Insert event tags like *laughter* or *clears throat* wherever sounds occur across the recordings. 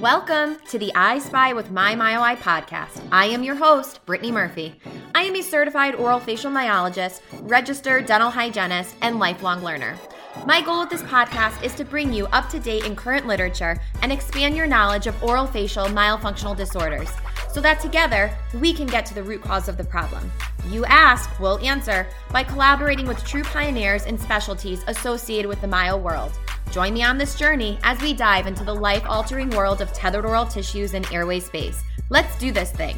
Welcome to the I Spy with My MyOI podcast. I am your host, Brittany Murphy. I am a certified oral facial myologist, registered dental hygienist, and lifelong learner. My goal with this podcast is to bring you up to date in current literature and expand your knowledge of oral facial myofunctional disorders so that together we can get to the root cause of the problem. You ask, we'll answer by collaborating with true pioneers and specialties associated with the myo world. Join me on this journey as we dive into the life altering world of tethered oral tissues and airway space. Let's do this thing.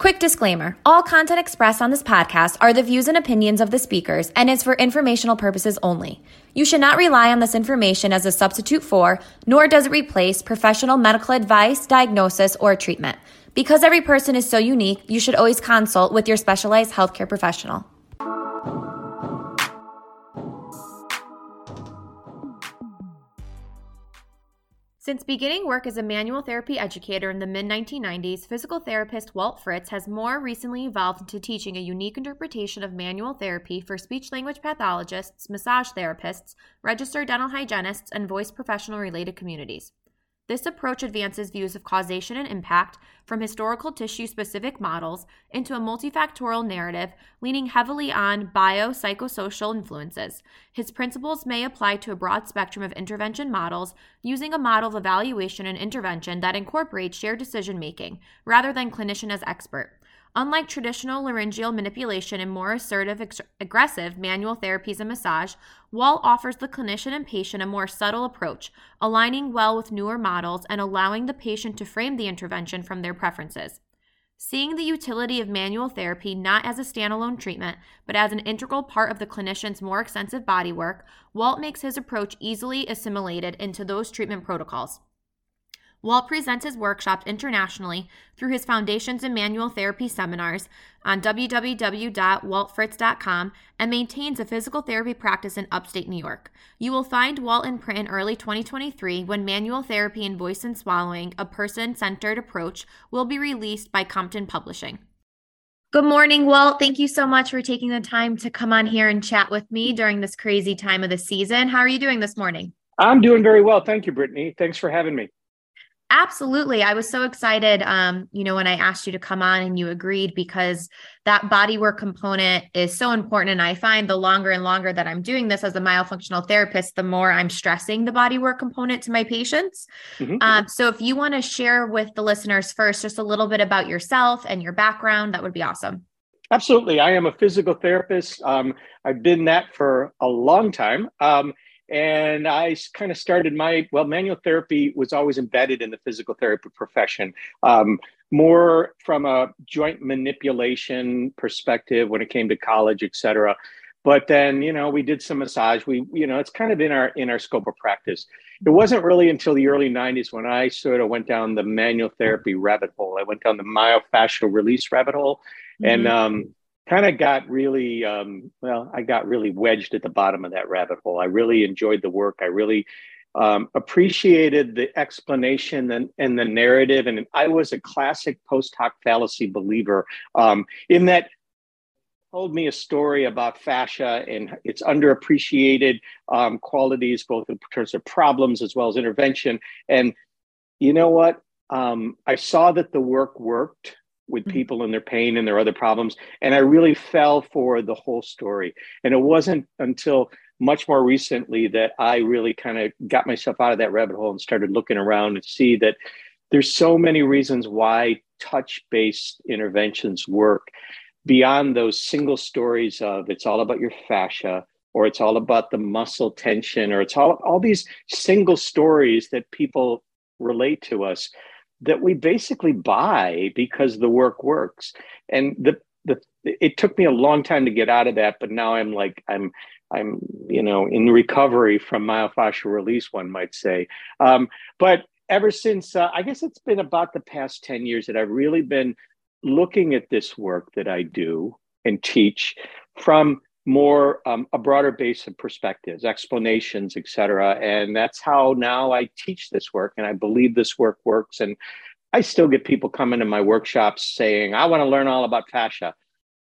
Quick disclaimer all content expressed on this podcast are the views and opinions of the speakers and is for informational purposes only. You should not rely on this information as a substitute for, nor does it replace, professional medical advice, diagnosis, or treatment. Because every person is so unique, you should always consult with your specialized healthcare professional. Since beginning work as a manual therapy educator in the mid 1990s, physical therapist Walt Fritz has more recently evolved into teaching a unique interpretation of manual therapy for speech language pathologists, massage therapists, registered dental hygienists, and voice professional related communities. This approach advances views of causation and impact from historical tissue specific models into a multifactorial narrative leaning heavily on biopsychosocial influences. His principles may apply to a broad spectrum of intervention models using a model of evaluation and intervention that incorporates shared decision making rather than clinician as expert. Unlike traditional laryngeal manipulation and more assertive, ex- aggressive manual therapies and massage, Walt offers the clinician and patient a more subtle approach, aligning well with newer models and allowing the patient to frame the intervention from their preferences. Seeing the utility of manual therapy not as a standalone treatment, but as an integral part of the clinician's more extensive body work, Walt makes his approach easily assimilated into those treatment protocols. Walt presents his workshops internationally through his Foundations in Manual Therapy seminars on www.waltfritz.com and maintains a physical therapy practice in upstate New York. You will find Walt in print in early 2023 when Manual Therapy in Voice and Swallowing, a person centered approach, will be released by Compton Publishing. Good morning, Walt. Thank you so much for taking the time to come on here and chat with me during this crazy time of the season. How are you doing this morning? I'm doing very well. Thank you, Brittany. Thanks for having me. Absolutely. I was so excited, um, you know, when I asked you to come on and you agreed because that bodywork component is so important. And I find the longer and longer that I'm doing this as a myofunctional therapist, the more I'm stressing the bodywork component to my patients. Mm-hmm. Um, so if you want to share with the listeners first just a little bit about yourself and your background, that would be awesome. Absolutely. I am a physical therapist. Um, I've been that for a long time. Um, and I kind of started my well, manual therapy was always embedded in the physical therapy profession, um, more from a joint manipulation perspective when it came to college, et cetera. But then, you know, we did some massage. We, you know, it's kind of in our in our scope of practice. It wasn't really until the early '90s when I sort of went down the manual therapy rabbit hole. I went down the myofascial release rabbit hole, mm-hmm. and um, kind of got really um, well i got really wedged at the bottom of that rabbit hole. I really enjoyed the work. I really um, appreciated the explanation and, and, the narrative. And i was a classic post hoc fallacy believer um, in that told me a story about fascia and its underappreciated um, qualities both in terms of problems as well as intervention. And you know what? Um, i saw that the work worked with mm-hmm. people and their pain and their other problems. And I really fell for the whole story. And it wasn't until much more recently that I really kind of got myself out of that rabbit hole and started looking around and see that there's so many reasons why touch-based interventions work beyond those single stories of it's all about your fascia or it's all about the muscle tension or it's all all these single stories that people relate to us that we basically buy because the work works. And the the it took me a long time to get out of that, but now I'm like I'm I'm you know in recovery from myofascial release, one might say. Um, but ever since uh, I guess it's been about the past ten years that I've really been looking at this work that I do and teach from more um, a broader base of perspectives explanations etc and that's how now i teach this work and i believe this work works and i still get people coming to my workshops saying i want to learn all about fascia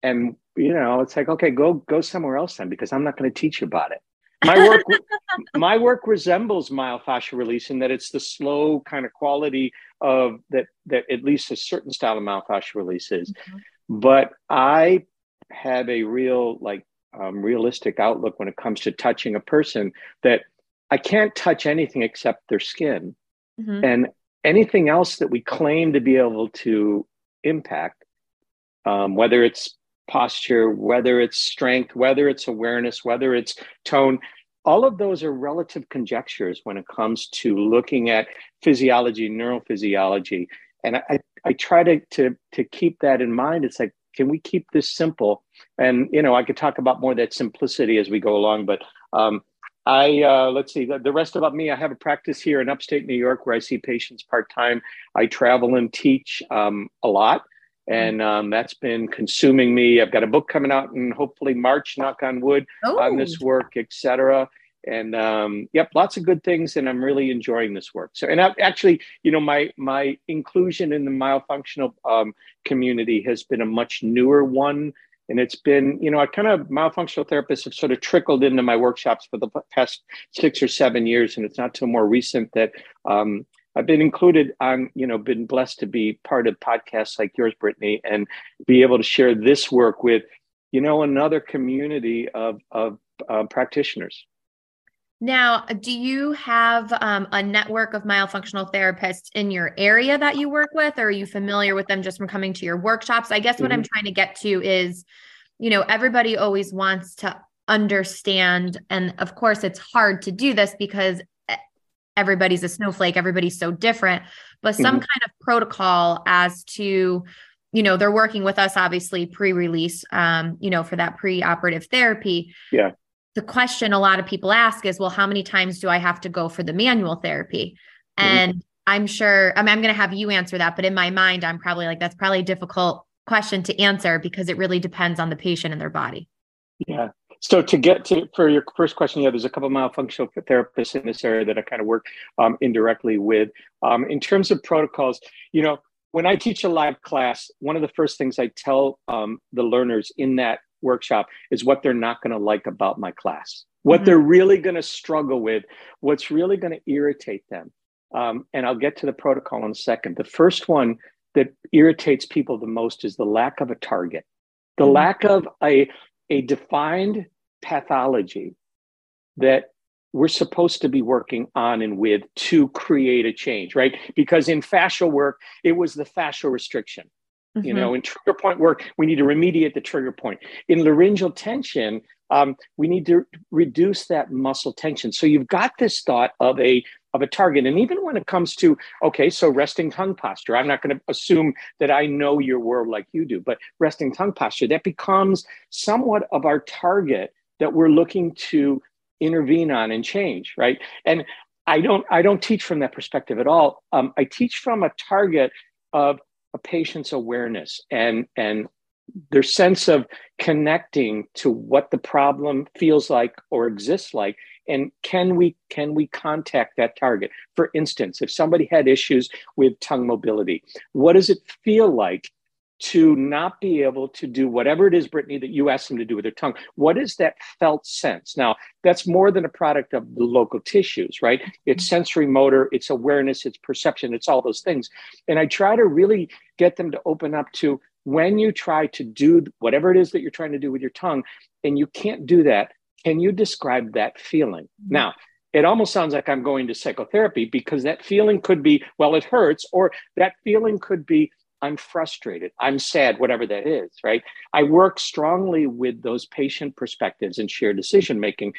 and you know it's like okay go go somewhere else then because i'm not going to teach you about it my work *laughs* my work resembles myofascial release in that it's the slow kind of quality of that that at least a certain style of myofascial release is. Mm-hmm. But I have a real like um, realistic outlook when it comes to touching a person that I can't touch anything except their skin. Mm-hmm. And anything else that we claim to be able to impact, um, whether it's posture, whether it's strength, whether it's awareness, whether it's tone, all of those are relative conjectures when it comes to looking at physiology, neurophysiology. And I, I try to, to, to keep that in mind. It's like, can we keep this simple? And, you know, I could talk about more of that simplicity as we go along, but um, I uh, let's see the rest about me. I have a practice here in upstate New York where I see patients part time. I travel and teach um, a lot, and um, that's been consuming me. I've got a book coming out in hopefully March. Knock on wood oh. on this work, etc. And um, yep, lots of good things, and I'm really enjoying this work. So, and I, actually, you know, my my inclusion in the myofunctional um, community has been a much newer one and it's been, you know, I kind of myofunctional therapists have sort of trickled into my workshops for the past six or seven years. And it's not till more recent that um, I've been included on, you know, been blessed to be part of podcasts like yours, Brittany, and be able to share this work with, you know, another community of, of uh, practitioners. Now, do you have um, a network of myofunctional therapists in your area that you work with, or are you familiar with them just from coming to your workshops? I guess what mm-hmm. I'm trying to get to is, you know, everybody always wants to understand. And of course, it's hard to do this because everybody's a snowflake, everybody's so different, but some mm-hmm. kind of protocol as to, you know, they're working with us obviously pre release, um, you know, for that pre operative therapy. Yeah the question a lot of people ask is, well, how many times do I have to go for the manual therapy? Mm-hmm. And I'm sure, I mean, I'm going to have you answer that, but in my mind, I'm probably like, that's probably a difficult question to answer because it really depends on the patient and their body. Yeah. So to get to for your first question, yeah, there's a couple of myofunctional therapists in this area that I kind of work um, indirectly with. Um, in terms of protocols, you know, when I teach a live class, one of the first things I tell um, the learners in that workshop is what they're not going to like about my class, what mm-hmm. they're really going to struggle with, what's really going to irritate them. Um, and I'll get to the protocol in a second. The first one that irritates people the most is the lack of a target, the mm-hmm. lack of a, a defined pathology that we're supposed to be working on and with to create a change, right? Because in fascial work, it was the fascial restriction. Mm-hmm. You know, in trigger point work, we need to remediate the trigger point. In laryngeal tension, um, we need to reduce that muscle tension. So you've got this thought of a of a target, and even when it comes to okay, so resting tongue posture, I'm not going to assume that I know your world like you do, but resting tongue posture that becomes somewhat of our target that we're looking to intervene on and change, right? And I don't I don't teach from that perspective at all. Um, I teach from a target of a patient's awareness and and their sense of connecting to what the problem feels like or exists like. And can we can we contact that target? For instance if somebody had issues with tongue mobility what does it feel like to not be able to do whatever it is, Brittany, that you asked them to do with their tongue. What is that felt sense? Now, that's more than a product of the local tissues, right? It's sensory motor, it's awareness, it's perception, it's all those things. And I try to really get them to open up to when you try to do whatever it is that you're trying to do with your tongue and you can't do that, can you describe that feeling? Mm-hmm. Now, it almost sounds like I'm going to psychotherapy because that feeling could be, well, it hurts, or that feeling could be, I'm frustrated, I'm sad, whatever that is, right? I work strongly with those patient perspectives and shared decision making.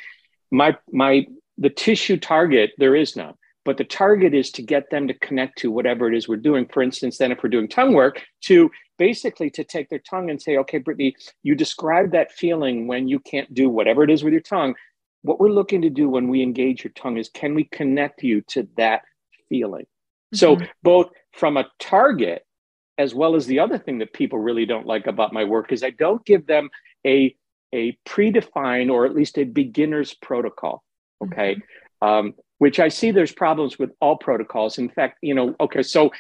My my the tissue target, there is none. But the target is to get them to connect to whatever it is we're doing. For instance, then if we're doing tongue work, to basically to take their tongue and say, okay, Brittany, you describe that feeling when you can't do whatever it is with your tongue. What we're looking to do when we engage your tongue is can we connect you to that feeling? Mm-hmm. So both from a target as well as the other thing that people really don't like about my work is I don't give them a a predefined or at least a beginner's protocol. Okay. Mm-hmm. Um, which I see there's problems with all protocols. In fact, you know, okay, so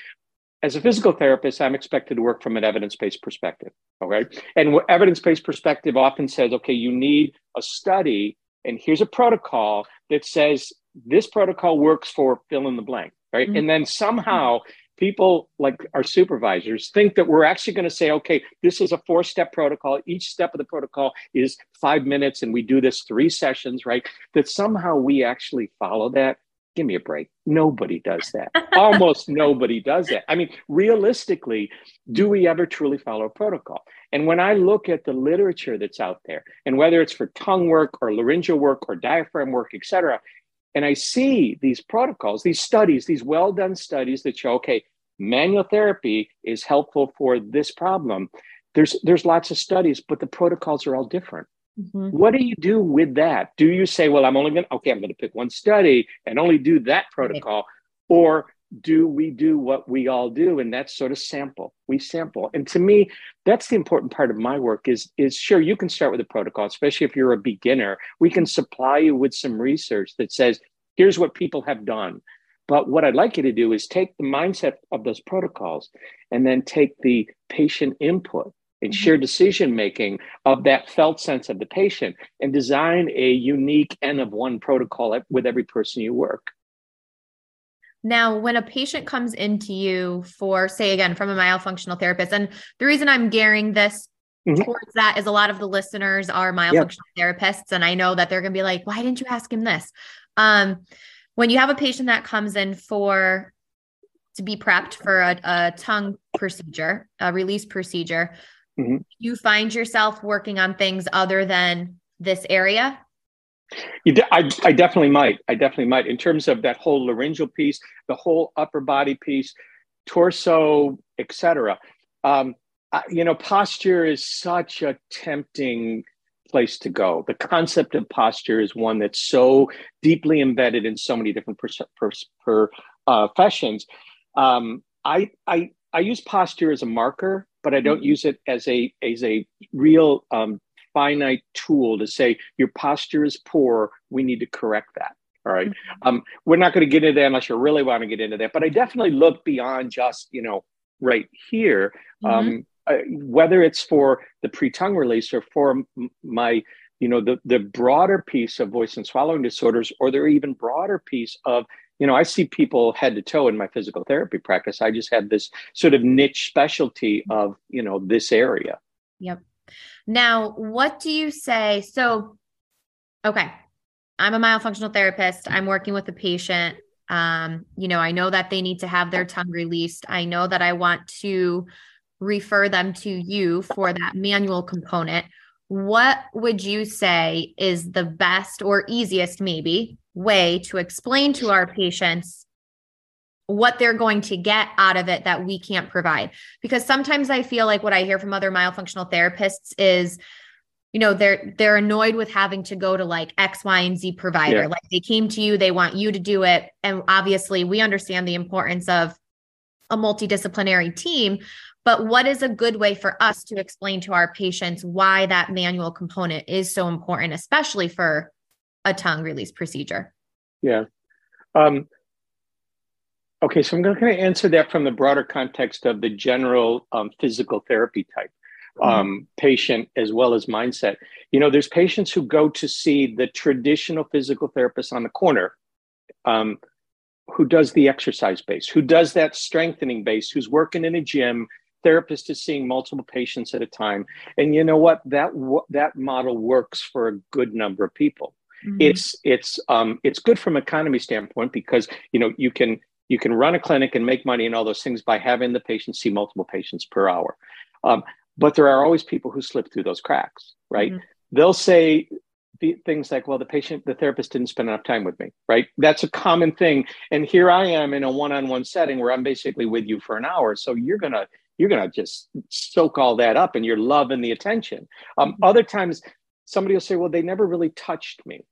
as a physical therapist, I'm expected to work from an evidence-based perspective. Okay. And what evidence-based perspective often says, okay, you need a study and here's a protocol that says this protocol works for fill in the blank, right? Mm-hmm. And then somehow people like our supervisors think that we're actually going to say, okay, this is a four step protocol. Each step of the protocol is five minutes, and we do this three sessions, right? That somehow we actually follow that. Give me a break. Nobody does that. *laughs* Almost nobody does that. I mean, realistically, do we ever truly follow a protocol? And when I look at the literature that's out there, and whether it's for tongue work or laryngeal work or diaphragm work, et cetera, and I see these protocols, these studies, these well done studies that show, okay, manual therapy is helpful for this problem. There's, there's lots of studies, but the protocols are all different. Mm-hmm. What do you do with that? Do you say, well, I'm only going to, okay, I'm going to pick one study and only do that protocol? Or do we do what we all do? And that's sort of sample. We sample. And to me that's the important part of my work is is sure you can start with a protocol especially if you're a beginner. We can supply you with some research that says here's what people have done. But what i'd like you to do is take the mindset of those protocols and then take the patient input and mm-hmm. share decision making of that felt sense of the patient and design a unique n of one protocol with every person you work now, when a patient comes into you for, say, again, from a myofunctional therapist, and the reason I'm gearing this mm-hmm. towards that is a lot of the listeners are myofunctional yeah. therapists, and I know that they're going to be like, "Why didn't you ask him this?" Um, when you have a patient that comes in for to be prepped for a, a tongue procedure, a release procedure, mm-hmm. you find yourself working on things other than this area de- I, I definitely might. I definitely might. In terms of that whole laryngeal piece, the whole upper body piece, torso, etc. Um, you know, posture is such a tempting place to go. The concept of posture is one that's so deeply embedded in so many different pers- pers- per, uh, professions. Um, I, I I use posture as a marker, but I don't mm-hmm. use it as a as a real um, finite tool to say your posture is poor. We need to correct that. All right? mm-hmm. um, we're not going to get into that unless you really want to get into that. But I definitely look beyond just you know right here. Mm-hmm. Um, uh, whether it's for the pre-tongue release or for m- my you know the the broader piece of voice and swallowing disorders or the even broader piece of you know i see people head to toe in my physical therapy practice i just have this sort of niche specialty of you know this area yep now, what do you say? So, okay, I'm a myofunctional therapist. I'm working with a patient. Um, you know, I know that they need to have their tongue released. I know that I want to refer them to you for that manual component. What would you say is the best or easiest, maybe, way to explain to our patients what they're going to get out of it that we can't provide. Because sometimes I feel like what I hear from other myofunctional therapists is, you know, they're they're annoyed with having to go to like X, Y, and Z provider. Yeah. Like they came to you, they want you to do it. And obviously we understand the importance of a multidisciplinary team. But what is a good way for us to explain to our patients why that manual component is so important, especially for a tongue release procedure? Yeah. Um, Okay, so I'm going to answer that from the broader context of the general um, physical therapy type mm-hmm. um, mm-hmm. patient as well as mindset. You know, there's patients who go to see the traditional physical therapist on the corner um, who does the exercise base, who does that strengthening base, who's working in a gym. Therapist is seeing multiple patients at a time, and you know what? That that model works for a good number of people. Mm-hmm. It's it's um, it's good from economy standpoint because you know you can you can run a clinic and make money and all those things by having the patient see multiple patients per hour. Um, but there are always people who slip through those cracks, right? Mm-hmm. They'll say things like, well, the patient, the therapist didn't spend enough time with me, right? That's a common thing. And here I am in a one on one setting where I'm basically with you for an hour. So you're going to, you're going to just soak all that up and you're loving the attention. Um, mm-hmm. Other times, somebody will say, well, they never really touched me.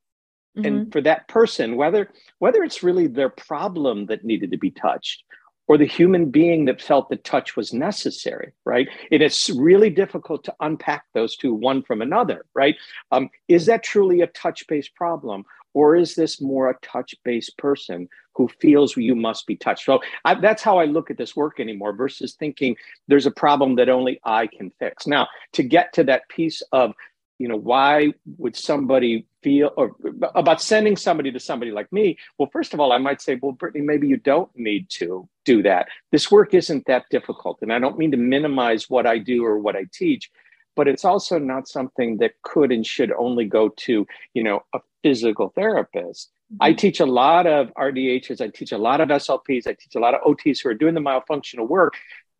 Mm-hmm. And for that person, whether whether it's really their problem that needed to be touched or the human being that felt the touch was necessary, right? And it's really difficult to unpack those two one from another, right? Um, is that truly a touch based problem? Or is this more a touch based person who feels you must be touched? So I, that's how I look at this work anymore versus thinking there's a problem that only I can fix. Now, to get to that piece of you know, why would somebody feel or about sending somebody to somebody like me? Well, first of all, I might say, well, Brittany, maybe you don't need to do that. This work isn't that difficult. And I don't mean to minimize what I do or what I teach, but it's also not something that could and should only go to, you know, a physical therapist. Mm-hmm. I teach a lot of RDHs, I teach a lot of SLPs, I teach a lot of OTs who are doing the myofunctional work.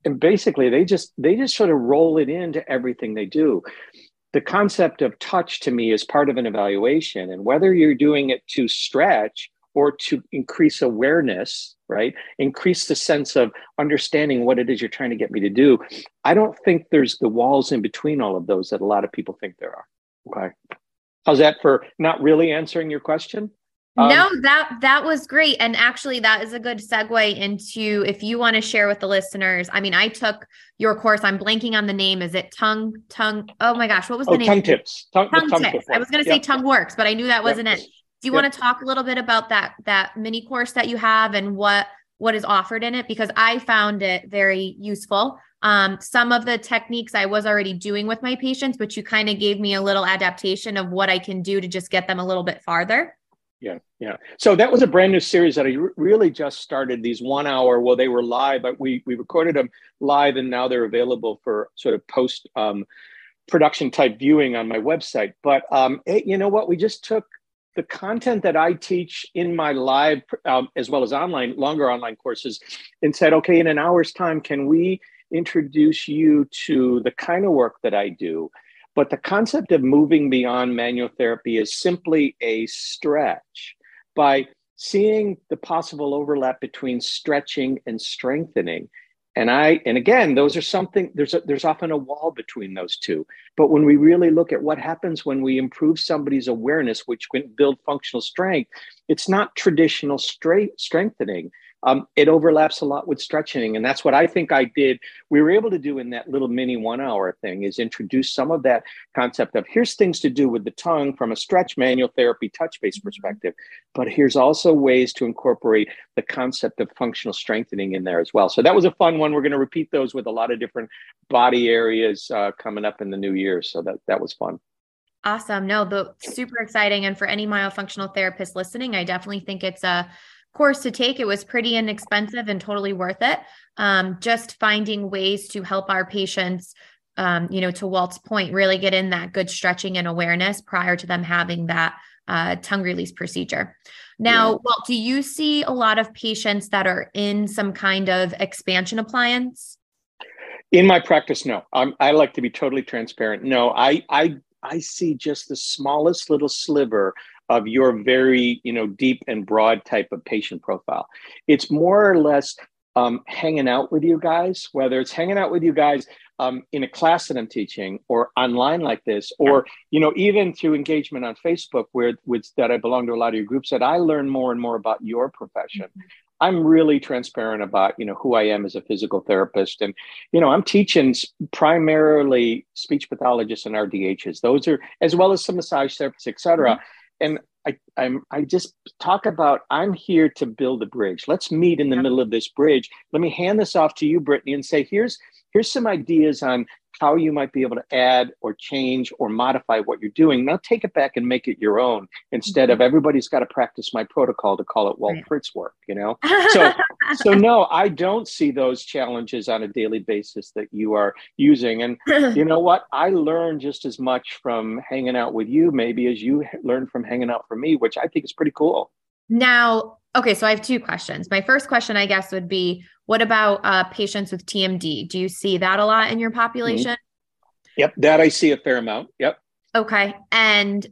And basically they just they just sort of roll it into everything they do the concept of touch to me is part of an evaluation and whether you're doing it to stretch or to increase awareness right increase the sense of understanding what it is you're trying to get me to do i don't think there's the walls in between all of those that a lot of people think there are. Okay. How's that for not really answering your question um, no, that that was great. And actually that is a good segue into if you want to share with the listeners. I mean, I took your course. I'm blanking on the name. Is it tongue tongue? Oh my gosh, what was the oh, name? Tongue tips. Tongue, tongue, tongue tips. I was going to say tongue works, but I knew that wasn't it. Do you want to talk a little bit about that that mini course that you have and what what is offered in it because I found it very useful. Um, some of the techniques I was already doing with my patients, but you kind of gave me a little adaptation of what I can do to just get them a little bit farther. Yeah, yeah. So that was a brand new series that I really just started. These one hour, well, they were live, but we we recorded them live, and now they're available for sort of post um, production type viewing on my website. But um, it, you know what? We just took the content that I teach in my live um, as well as online, longer online courses, and said, okay, in an hour's time, can we introduce you to the kind of work that I do? But the concept of moving beyond manual therapy is simply a stretch by seeing the possible overlap between stretching and strengthening. And I, and again, those are something, there's, a, there's often a wall between those two. But when we really look at what happens when we improve somebody's awareness, which can build functional strength, it's not traditional straight strengthening um, it overlaps a lot with stretching. And that's what I think I did. We were able to do in that little mini one hour thing is introduce some of that concept of here's things to do with the tongue from a stretch manual therapy touch based mm-hmm. perspective. But here's also ways to incorporate the concept of functional strengthening in there as well. So that was a fun one. We're going to repeat those with a lot of different body areas uh, coming up in the new year. So that, that was fun. Awesome. No, the super exciting. And for any myofunctional therapist listening, I definitely think it's a course to take. It was pretty inexpensive and totally worth it. Um, just finding ways to help our patients, um, you know, to Walt's point, really get in that good stretching and awareness prior to them having that uh, tongue release procedure. Now, yeah. Walt, do you see a lot of patients that are in some kind of expansion appliance? In my practice, no. I'm, I like to be totally transparent. No, I, I, I see just the smallest little sliver of your very you know deep and broad type of patient profile it's more or less um, hanging out with you guys whether it's hanging out with you guys um, in a class that i'm teaching or online like this or you know even through engagement on facebook where with that i belong to a lot of your groups that i learn more and more about your profession mm-hmm. I'm really transparent about you know who I am as a physical therapist, and you know I'm teaching primarily speech pathologists and RDHs. Those are as well as some massage therapists, et cetera. Mm-hmm and I, I'm I just talk about I'm here to build a bridge. Let's meet in the middle of this bridge. Let me hand this off to you, Brittany, and say here's here's some ideas on how you might be able to add or change or modify what you're doing. Now take it back and make it your own instead mm-hmm. of everybody's got to practice my protocol to call it Walt right. Fritz work, you know? *laughs* So so no, I don't see those challenges on a daily basis that you are using. And *laughs* you know what? I learn just as much from hanging out with you, maybe as you learn from hanging out from me, which I think is pretty cool. Now, okay, so I have two questions. My first question, I guess, would be what about uh, patients with TMD? Do you see that a lot in your population? Mm-hmm. Yep, that I see a fair amount. Yep. Okay. And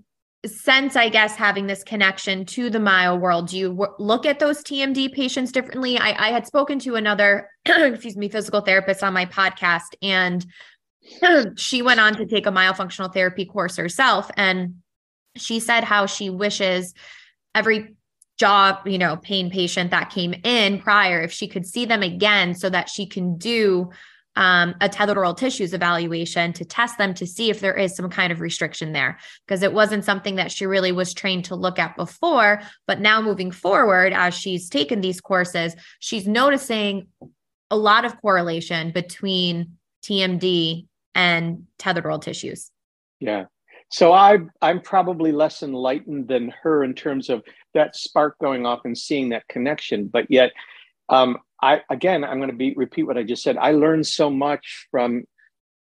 since I guess having this connection to the myo world, do you w- look at those TMD patients differently? I, I had spoken to another, *clears throat* excuse me, physical therapist on my podcast, and *clears throat* she went on to take a myofunctional therapy course herself. And she said how she wishes every jaw, you know, pain patient that came in prior, if she could see them again so that she can do um, a tethered oral tissues evaluation to test them to see if there is some kind of restriction there. Because it wasn't something that she really was trained to look at before but now moving forward as she's taken these courses she's noticing a lot of correlation between tmd and tethered oral tissues. Yeah so I I'm probably less enlightened than her in terms of that spark going off and seeing that connection. But yet, um, I again I'm going to be repeat what I just said. I learned so much from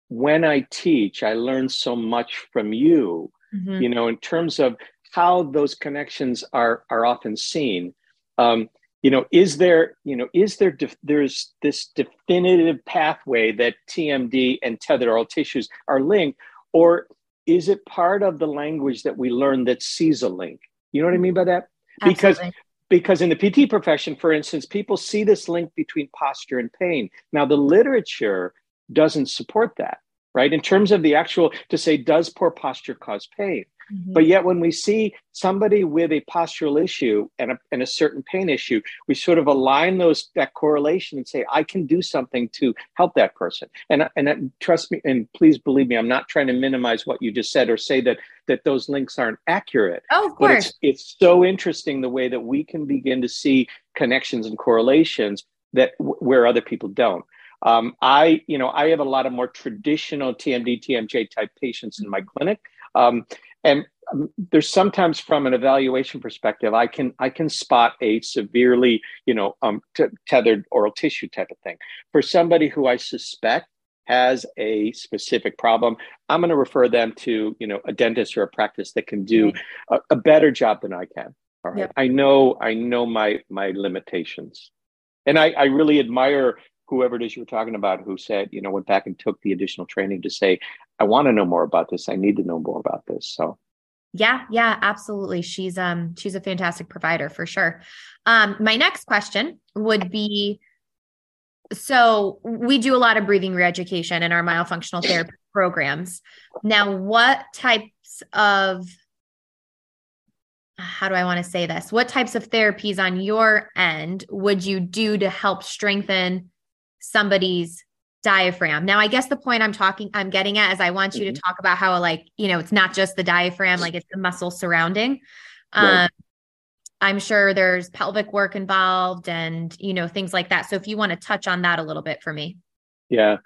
when I teach. I learned so much from you. Mm-hmm. You know, in terms of how those connections are are often seen. Um, you know is there you know is there def- there's this definitive pathway that tmd and tethered oral tissues are linked or is it part of the language that we learn that sees a link? You know what i mean by that? Absolutely. because because in the pt profession for instance people see this link between posture and pain. Now the literature doesn't support that right? In terms of the actual to say does poor posture cause pain Mm-hmm. But yet, when we see somebody with a postural issue and a, and a certain pain issue, we sort of align those that correlation and say, I can do something to help that person. And and trust me, and please believe me, I'm not trying to minimize what you just said or say that that those links aren't accurate. Oh, of course. But it's, it's so interesting the way that we can begin to see connections and correlations that where other people don't. Um, I, you know, I have a lot of more traditional TMD, TMJ type patients in my clinic. Um, and um, there's sometimes from an evaluation perspective i can i can spot a severely you know um, t- tethered oral tissue type of thing. For somebody who i suspect has a specific problem i'm going to refer them to you know a dentist or a practice that can do a, a better job than i can. All right. Yep. i know i know my my limitations. And i i really admire whoever it is you were talking about who said, you know, went back and took the additional training to say, I want to know more about this. I need to know more about this. So yeah, yeah, absolutely. She's um she's a fantastic provider for sure. Um my next question would be so we do a lot of breathing reeducation in our myofunctional therapy *coughs* programs. Now, what types of how do I want to say this? What types of therapies on your end would you do to help strengthen somebody's diaphragm. Now, I guess the point I'm talking, I'm getting at is I want you mm-hmm. to talk about how, like, you know, it's not just the diaphragm, like it's the muscle surrounding. Right. Um, I'm sure there's pelvic work involved and, you know, things like that. So if you want to touch on that a little bit for me. Yeah.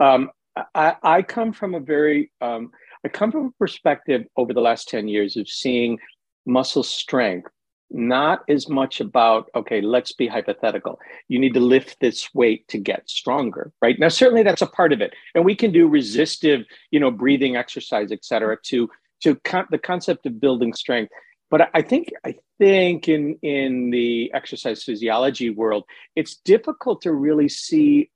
Um, I, I come from a very, um, I come from a perspective over the last 10 years of seeing muscle strength not as much about okay let's be hypothetical. You need to lift this weight to get stronger right? Now certainly that's a part of it. And we can do resistive you know breathing exercise et cetera to to con- the concept of building strength. But i think i think in in the exercise physiology world it's difficult to really see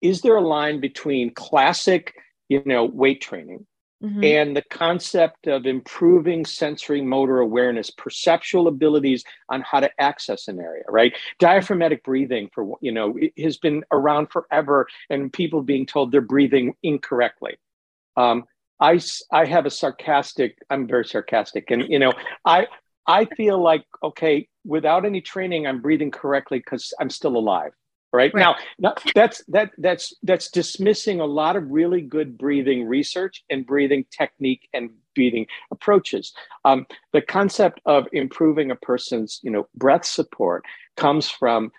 is there a line between classic you know weight training Mm-hmm. And the concept of improving sensory motor awareness, perceptual abilities on how to access an area, right? Diaphragmatic breathing for you know has been around forever, and people being told they're breathing incorrectly. Um, I I have a sarcastic. I'm very sarcastic, and you know I I feel like okay, without any training, I'm breathing correctly because I'm still alive right, right. Now, that's that that's that's dismissing a lot of really good breathing research and breathing technique and breathing approaches um, the concept of improving a person's you know breath support comes from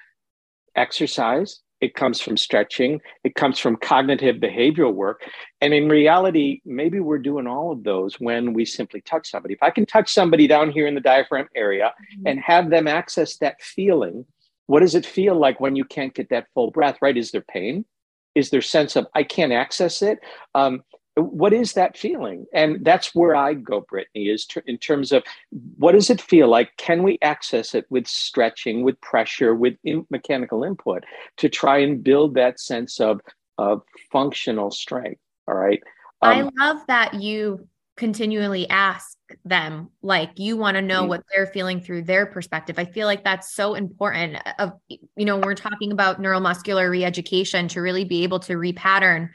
exercise it comes from stretching it comes from cognitive behavioral work and in reality maybe we're doing all of those when we simply touch somebody if i can touch somebody down here in the diaphragm area mm-hmm. and have them access that feeling what does it feel like when you can't get that full breath right? Is there pain? Is there sense of i can't access it? Um, what is that feeling? And that's where i go brittany is in terms of what does it feel like? Can we access it with stretching with pressure with in, mechanical input to try and build that sense of of functional strength? All right? Um, i love that you continually ask them like you want to know mm-hmm. what they're feeling through their perspective i feel like that's so important uh, of you know we're talking about neuromuscular reeducation to really be able to repattern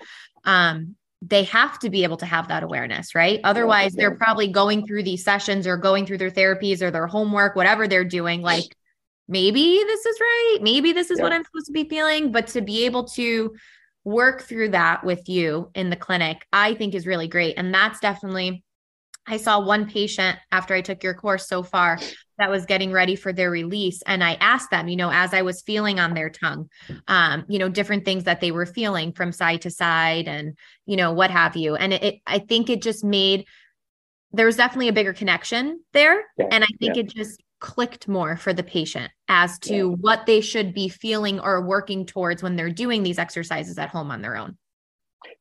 um they have to be able to have that awareness right otherwise they're probably going through these sessions or going through their therapies or their homework whatever they're doing like maybe this is right maybe this is yeah. what i'm supposed to be feeling but to be able to work through that with you in the clinic, I think is really great. And that's definitely, I saw one patient after I took your course so far that was getting ready for their release. And I asked them, you know, as I was feeling on their tongue, um, you know, different things that they were feeling from side to side and, you know, what have you. And it, it I think it just made there was definitely a bigger connection there. Yeah, and I think yeah. it just clicked more for the patient as to Yeah. what they should be feeling or working towards when they're doing these exercises at home on their own.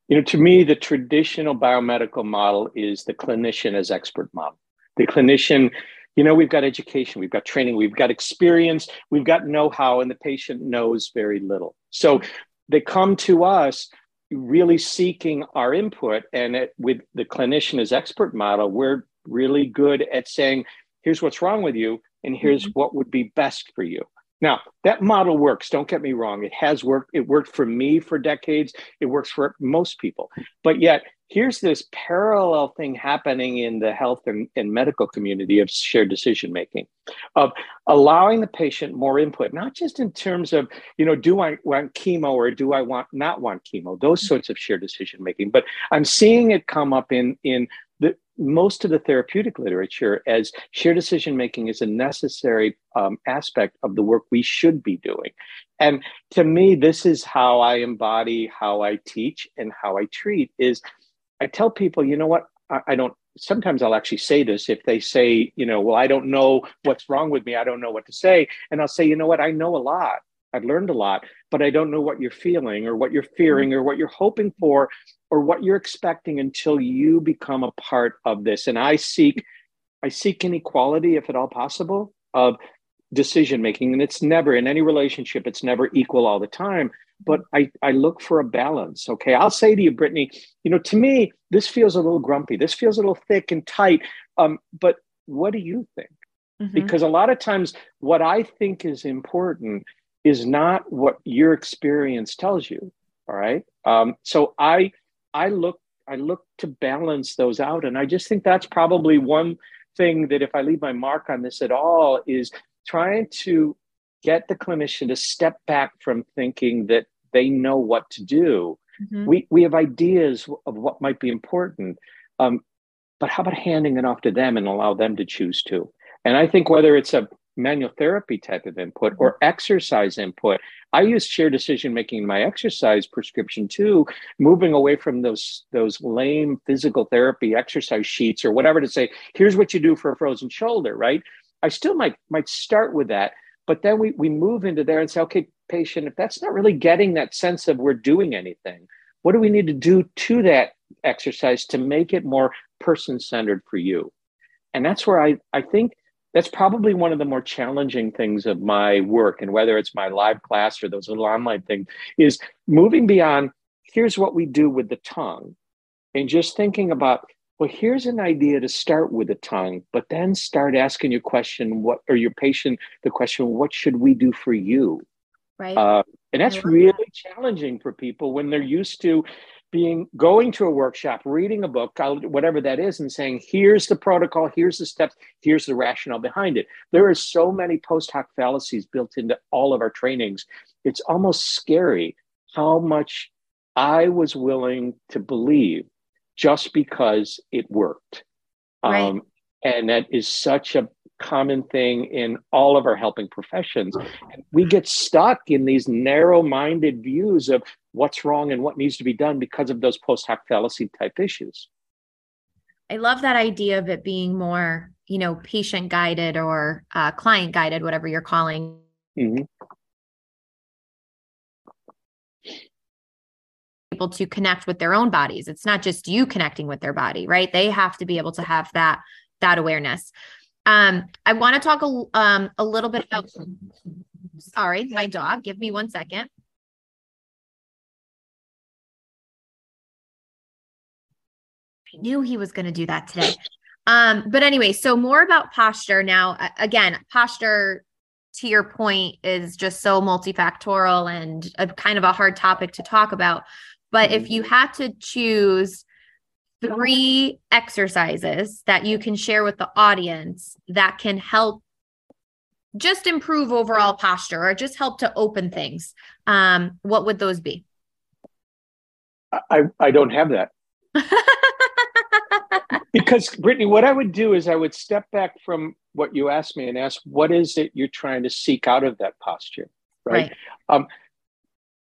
You know, to me, the traditional biomedical model is the clinician as expert model. The clinician, you know, we've got education, we've got training, we've got experience, we've got know how, and the patient knows very little. So they come to us really seeking our input. And it, with the clinician as expert model, we're really good at saying, here's what's wrong with you, and here's Mhm. what would be best for you. Now, that model works. Don't get me wrong. It has worked. It worked for me for decades. It works for most people. But yet, here's this parallel thing happening in the health and, and medical community of shared decision making, of allowing the patient more input, not just in terms of, you know, do I want chemo or do I want not want chemo, those sorts of shared decision making. But I'm seeing it come up in in most of the therapeutic literature as shared decision making is a necessary um, aspect of the work we should be doing. And to me, this is how I embody how I teach and how I treat is I tell people, you know what, I, I don't sometimes I'll actually say this if they say, you know, well, I don't know what's wrong with me. I don't know what to say. And I'll say, you know what, I know a lot. I've learned a lot, but I don't know what you're feeling or what you're fearing or what you're hoping for or what you're expecting until you become a part of this. And I seek, I seek inequality, if at all possible, of decision making. And it's never in any relationship, it's never equal all the time. But I, I look for a balance. Okay. I'll say to you, Brittany, you know, to me, this feels a little grumpy. This feels a little thick and tight. Um, but what do you think? Mhm. because a lot of times what i think is important is not what your experience tells you all right? Um, so i i look i look to balance those out. And i just think that's probably one thing that if i leave my mark on this at all is trying to get the clinician to step back from thinking that they know what to do. Mhm. we we have ideas of what might be important um, but how about handing it off to them and allow them to choose to? And i think whether it's a manual therapy type of input or mm-hmm. exercise input. I use shared decision making in my exercise prescription too moving away from those those lame physical therapy exercise sheets or whatever to say here's what you do for a frozen shoulder right? I still might might start with that but then we we move into there and say okay patient if that's not really getting that sense of we're doing anything what do we need to do to that exercise to make it more person centered for you? And that's where i i think that's probably one of the more challenging things of my work and whether it's my live class or those little online things is moving beyond here's what we do with the tongue and just thinking about well here's an idea to start with the tongue but then start asking your question what or your patient the question what should we do for you Right. uh, and that's really that. challenging for people when they're used to being going to a workshop, reading a book, whatever that is, and saying, "Here's the protocol. Here's the steps. Here's the rationale behind it." There are so many post hoc fallacies built into all of our trainings. It's almost scary how much I was willing to believe just because it worked. Right. Um, and that is such a common thing in all of our helping professions. And we get stuck in these narrow minded views of what's wrong and what needs to be done because of those post hoc fallacy type issues. I love that idea of it being more, you know, patient guided or uh, client guided, whatever you're calling Mhm. people to connect with their own bodies. It's not just you connecting with their body, right? They have to be able to have that that awareness. Um, I want to talk a, um, a little bit about. Sorry, my dog. Give me one second. I knew he was going to do that today. Um, but anyway, so more about posture now. Again, posture to your point is just so multifactorial and a kind of a hard topic to talk about. But if you had to choose three exercises that you can share with the audience that can help just improve overall posture or just help to open things, um, what would those be? I, I don't have that. *laughs* because Brittany, what I would do is I would step back from what you asked me and ask, what is it you're trying to seek out of that posture? Right. Right. Um,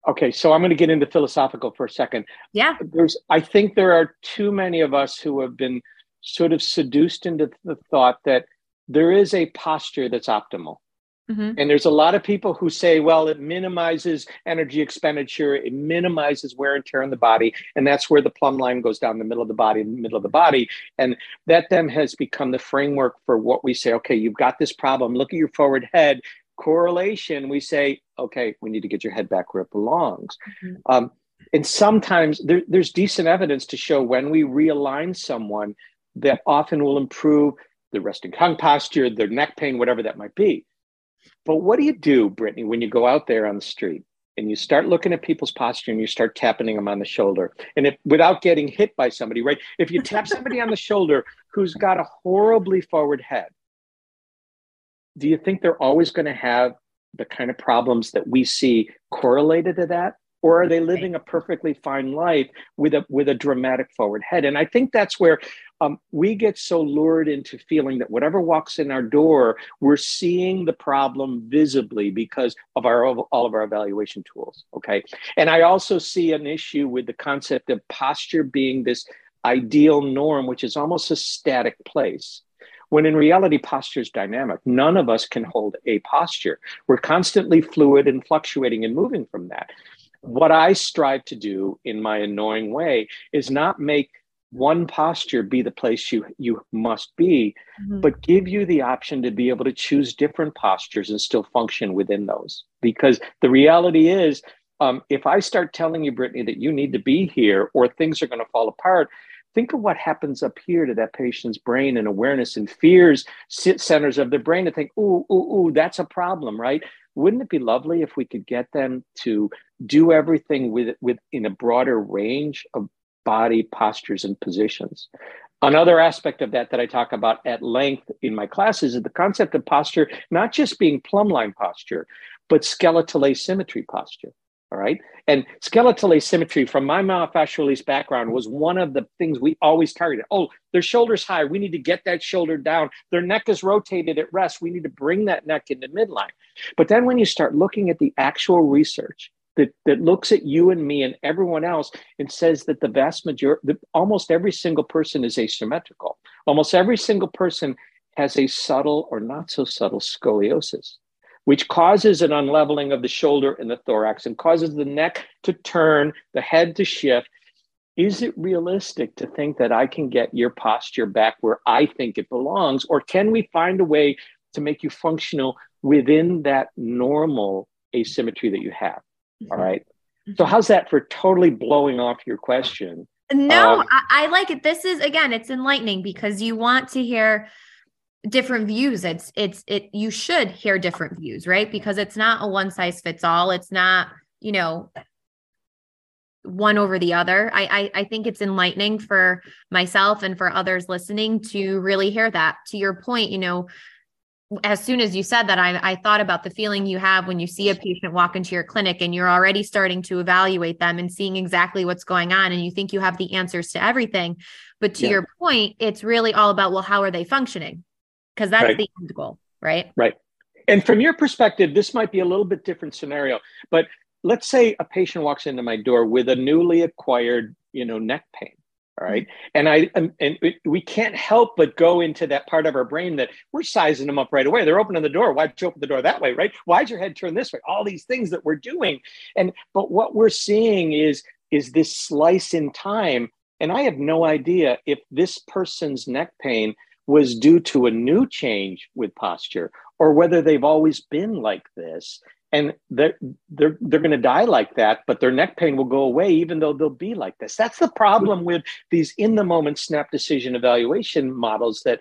okay, so I'm going to get into philosophical for a second. Yeah. There's, I think there are too many of us who have been sort of seduced into the thought that there is a posture that's optimal. Mm-hmm. And there's a lot of people who say, well, it minimizes energy expenditure, it minimizes wear and tear on the body. And that's where the plumb line goes down the middle of the body, the middle of the body. And that then has become the framework for what we say, okay, you've got this problem. Look at your forward head. Correlation, we say, okay, we need to get your head back where it belongs. Mm-hmm. Um, and sometimes there, there's decent evidence to show when we realign someone that often will improve the resting tongue posture, their neck pain, whatever that might be. But what do you do, Brittany, when you go out there on the street and you start looking at people's posture and you start tapping them on the shoulder? And if without getting hit by somebody, right? If you tap *laughs* somebody on the shoulder who's got a horribly forward head, do you think they're always going to have the kind of problems that we see correlated to that? or are they living a perfectly fine life with a with a dramatic forward head? And i think that's where um, we get so lured into feeling that whatever walks in our door we're seeing the problem visibly because of our all of our evaluation tools okay? And i also see an issue with the concept of posture being this ideal norm which is almost a static place when in reality posture is dynamic. None of us can hold a posture. We're constantly fluid and fluctuating and moving from that. What I strive to do in my annoying way is not make one posture be the place you you must be mm-hmm. but give you the option to be able to choose different postures and still function within those. Because the reality is um, if i start telling you brittany that you need to be here or things are going to fall apart think of what happens up here to that patient's brain and awareness and fears centers of the brain to think ooh ooh ooh that's a problem right? Wouldn't it be lovely if we could get them to do everything with with in a broader range of body postures and positions? Another aspect of that that i talk about at length in my classes is the concept of posture not just being plumb line posture but skeletal asymmetry posture all right. And skeletal asymmetry from my myofascial background was one of the things we always targeted. Oh, their shoulders high. We need to get that shoulder down. Their neck is rotated at rest. We need to bring that neck into midline. But then when you start looking at the actual research that, that looks at you and me and everyone else and says that the vast majority, almost every single person is asymmetrical. Almost every single person has a subtle or not so subtle scoliosis which causes an unleveling of the shoulder and the thorax and causes the neck to turn, the head to shift. Is it realistic to think that I can get your posture back where I think it belongs? Or can we find a way to make you functional within that normal asymmetry that you have? Mm-hmm. All right. So, how's that for totally blowing off your question? No, um, I, I like it. This is, again, it's enlightening because you want to hear different views. It's it's it you should hear different views right? Because it's not a one size fits all. It's not you know one over the other. I, I i think it's enlightening for myself and for others listening to really hear that. To your point you know as soon as you said that I, I thought about the feeling you have when you see a patient walk into your clinic and you're already starting to evaluate them and seeing exactly what's going on and you think you have the answers to everything. But to yeah. your point it's really all about well how are they functioning because that's right. the end goal, right? Right. And from your perspective, this might be a little bit different scenario, but let's say a patient walks into my door with a newly acquired, you know, neck pain. All right. Mm-hmm. And I um, and, and we can't help but go into that part of our brain that we're sizing them up right away. They're opening the door. Why'd you open the door that way? Right? Why'd your head turn this way? All these things that we're doing. And but what we're seeing is is this slice in time. And I have no idea if this person's neck pain was due to a new change with posture or whether they've always been like this. And they're they're, they're going to die like that but their neck pain will go away even though they'll be like this. That's the problem with these in the moment snap decision evaluation models that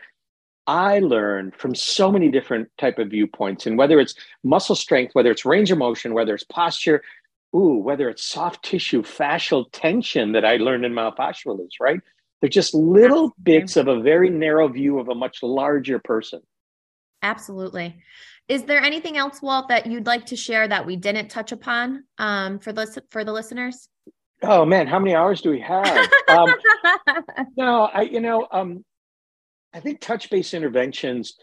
i learned from so many different type of viewpoints. And whether it's muscle strength whether it's range of motion whether it's posture ooh whether it's soft tissue fascial tension that i learned in myofascial release right they're just little bits of a very narrow view of a much larger person. Absolutely. Is there anything else, Walt, that you'd like to share that we didn't touch upon um, for the for the listeners? Oh man, how many hours do we have? um, *laughs* no, I you know um, I think touch base interventions.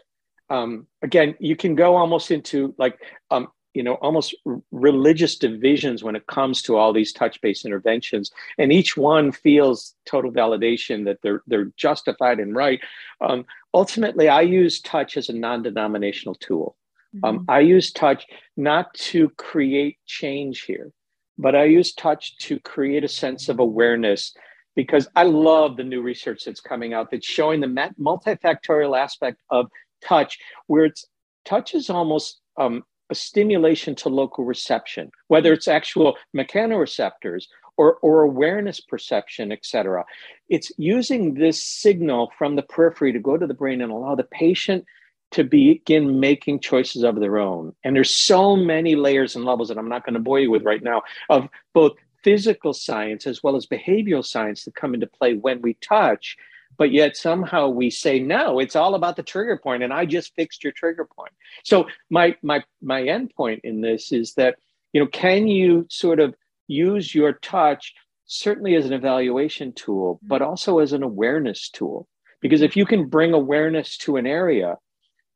Um, again, you can go almost into like um, you know almost religious divisions when it comes to all these touch-based interventions. And each one feels total validation that they're they're justified and right. Um, ultimately i use touch as a non-denominational tool. Um, mm-hmm. i use touch not to create change here but i use touch to create a sense of awareness because i love the new research that's coming out that's showing the multifactorial aspect of touch where it's touch is almost um, a stimulation to local reception, whether it's actual mechanoreceptors or, or awareness perception, et cetera. It's using this signal from the periphery to go to the brain and allow the patient to begin making choices of their own. And there's so many layers and levels that I'm not going to bore you with right now of both physical science as well as behavioral science that come into play when we touch but yet somehow we say no it's all about the trigger point and i just fixed your trigger point. So my my my end point in this is that you know can you sort of use your touch certainly as an evaluation tool but also as an awareness tool? Because if you can bring awareness to an area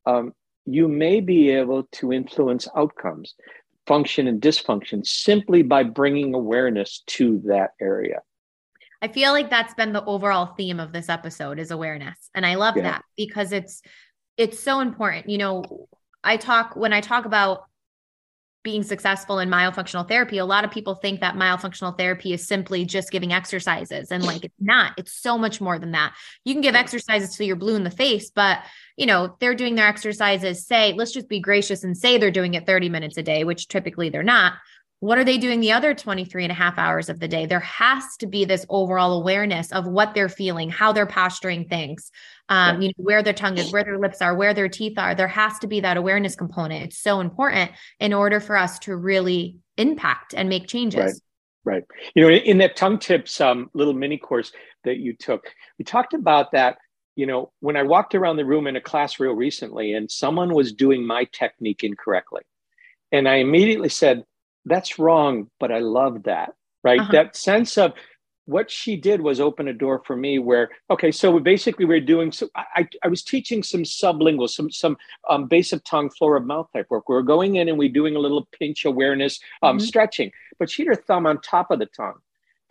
um, you may be able to influence outcomes function and dysfunction simply by bringing awareness to that area I feel like that's been the overall theme of this episode is awareness. And I love yeah. that because it's it's so important. You know, I talk when I talk about being successful in myofunctional therapy, a lot of people think that myofunctional therapy is simply just giving exercises and like it's not. It's so much more than that. You can give exercises till you're blue in the face, but you know, they're doing their exercises, say, let's just be gracious and say they're doing it 30 minutes a day, which typically they're not what are they doing the other 23 and a half hours of the day? There has to be this overall awareness of what they're feeling how they're posturing things um, you know where their tongue is where their lips are where their teeth are. There has to be that awareness component. It's so important in order for us to really impact and make changes. Right. Right. You know in that tongue tips um, little mini course that you took we talked about that you know when i walked around the room in a class real recently and someone was doing my technique incorrectly. And i immediately said that's wrong, but I love that, right? Uh-huh. That sense of what she did was open a door for me where, okay, so we basically we're doing, so I, I was teaching some sublingual, some, some um, base of tongue, floor of mouth type work. We are going in and we're doing a little pinch awareness, um, mm-hmm. stretching, but she had her thumb on top of the tongue.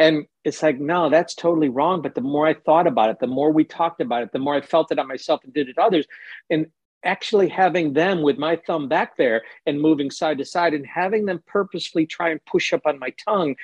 And it's like, no, that's totally wrong. But the more I thought about it, the more we talked about it, the more I felt it on myself and did it others. And actually having them with my thumb back there and moving side to side and having them purposefully try and push up on my tongue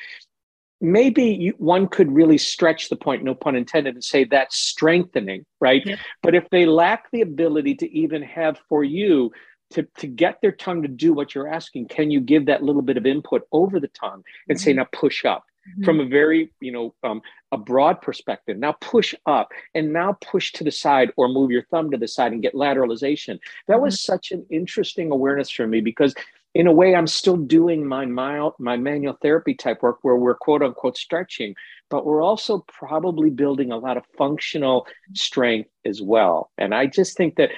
maybe you, one could really stretch the point no pun intended and say that's strengthening right yeah. but if they lack the ability to even have for you to, to get their tongue to do what you're asking can you give that little bit of input over the tongue and mm-hmm. say now push up mm-hmm. from a very you know um, a broad perspective now push up and now push to the side or move your thumb to the side and get lateralization that mm-hmm. was such an interesting awareness for me because in a way i'm still doing my mild, my manual therapy type work where we're quote unquote stretching but we're also probably building a lot of functional strength as well and i just think that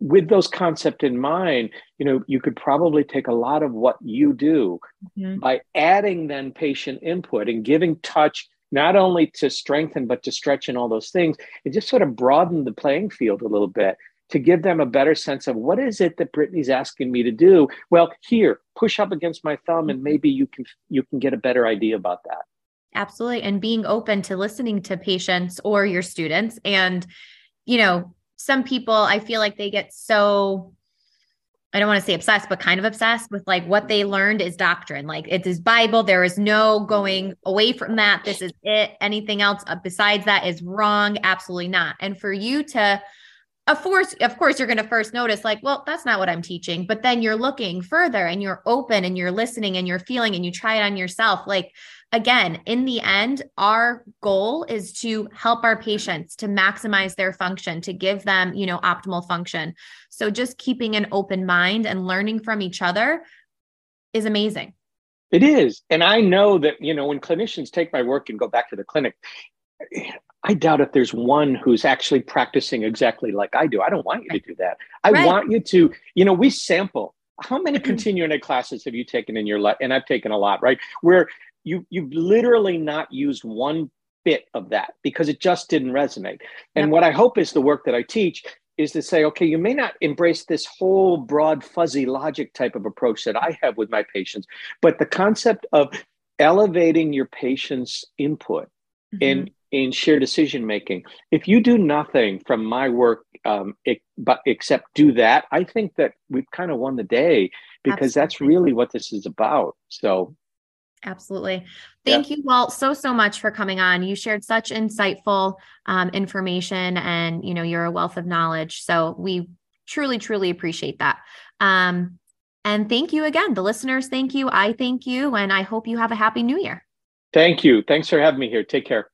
with those concept in mind, you know, you could probably take a lot of what you do mm-hmm. by adding then patient input and giving touch not only to strengthen but to stretch and all those things and just sort of broaden the playing field a little bit to give them a better sense of what is it that Brittany's asking me to do. Well, here, push up against my thumb and maybe you can you can get a better idea about that. Absolutely. And being open to listening to patients or your students and you know some people I feel like they get so I don't want to say obsessed, but kind of obsessed with like what they learned is doctrine. Like it is Bible. There is no going away from that. This is it. Anything else uh, besides that is wrong. Absolutely not. And for you to of course, of course, you're going to first notice, like, well, that's not what I'm teaching. But then you're looking further and you're open and you're listening and you're feeling and you try it on yourself. Like, again, in the end, our goal is to help our patients to maximize their function, to give them, you know, optimal function. So just keeping an open mind and learning from each other is amazing. It is. And I know that, you know, when clinicians take my work and go back to the clinic, *sighs* I doubt if there's one who's actually practicing exactly like I do. I don't want you to do that. I right. want you to, you know, we sample. How many mm-hmm. continuing ed classes have you taken in your life? And I've taken a lot, right? Where you you've literally not used one bit of that because it just didn't resonate. And yep. what I hope is the work that I teach is to say, okay, you may not embrace this whole broad, fuzzy logic type of approach that I have with my patients, but the concept of elevating your patient's input mm-hmm. in in shared decision making. If you do nothing from my work, um, it, but except do that, I think that we've kind of won the day because Absolutely. that's really what this is about. So Absolutely. Thank yeah. you, Walt, so, so much for coming on. You shared such insightful um, information and, you know, you're a wealth of knowledge. So we truly, truly appreciate that. Um, and thank you again. The listeners, thank you. I thank you. And I hope you have a happy new year. Thank you. Thanks for having me here. Take care.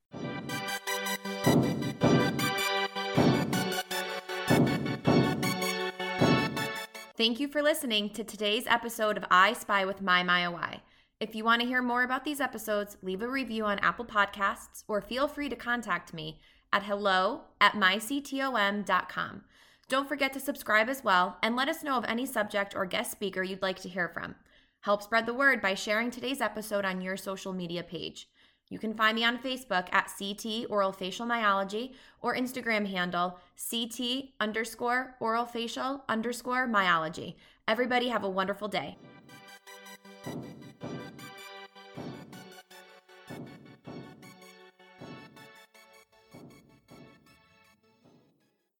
Thank you for listening to today's episode of I Spy with My Y. If you want to hear more about these episodes, leave a review on Apple Podcasts or feel free to contact me at hello at myctom.com. Don't forget to subscribe as well and let us know of any subject or guest speaker you'd like to hear from. Help spread the word by sharing today's episode on your social media page. You can find me on Facebook at CT Oral Facial Myology or Instagram handle CT underscore oral facial underscore myology. Everybody have a wonderful day.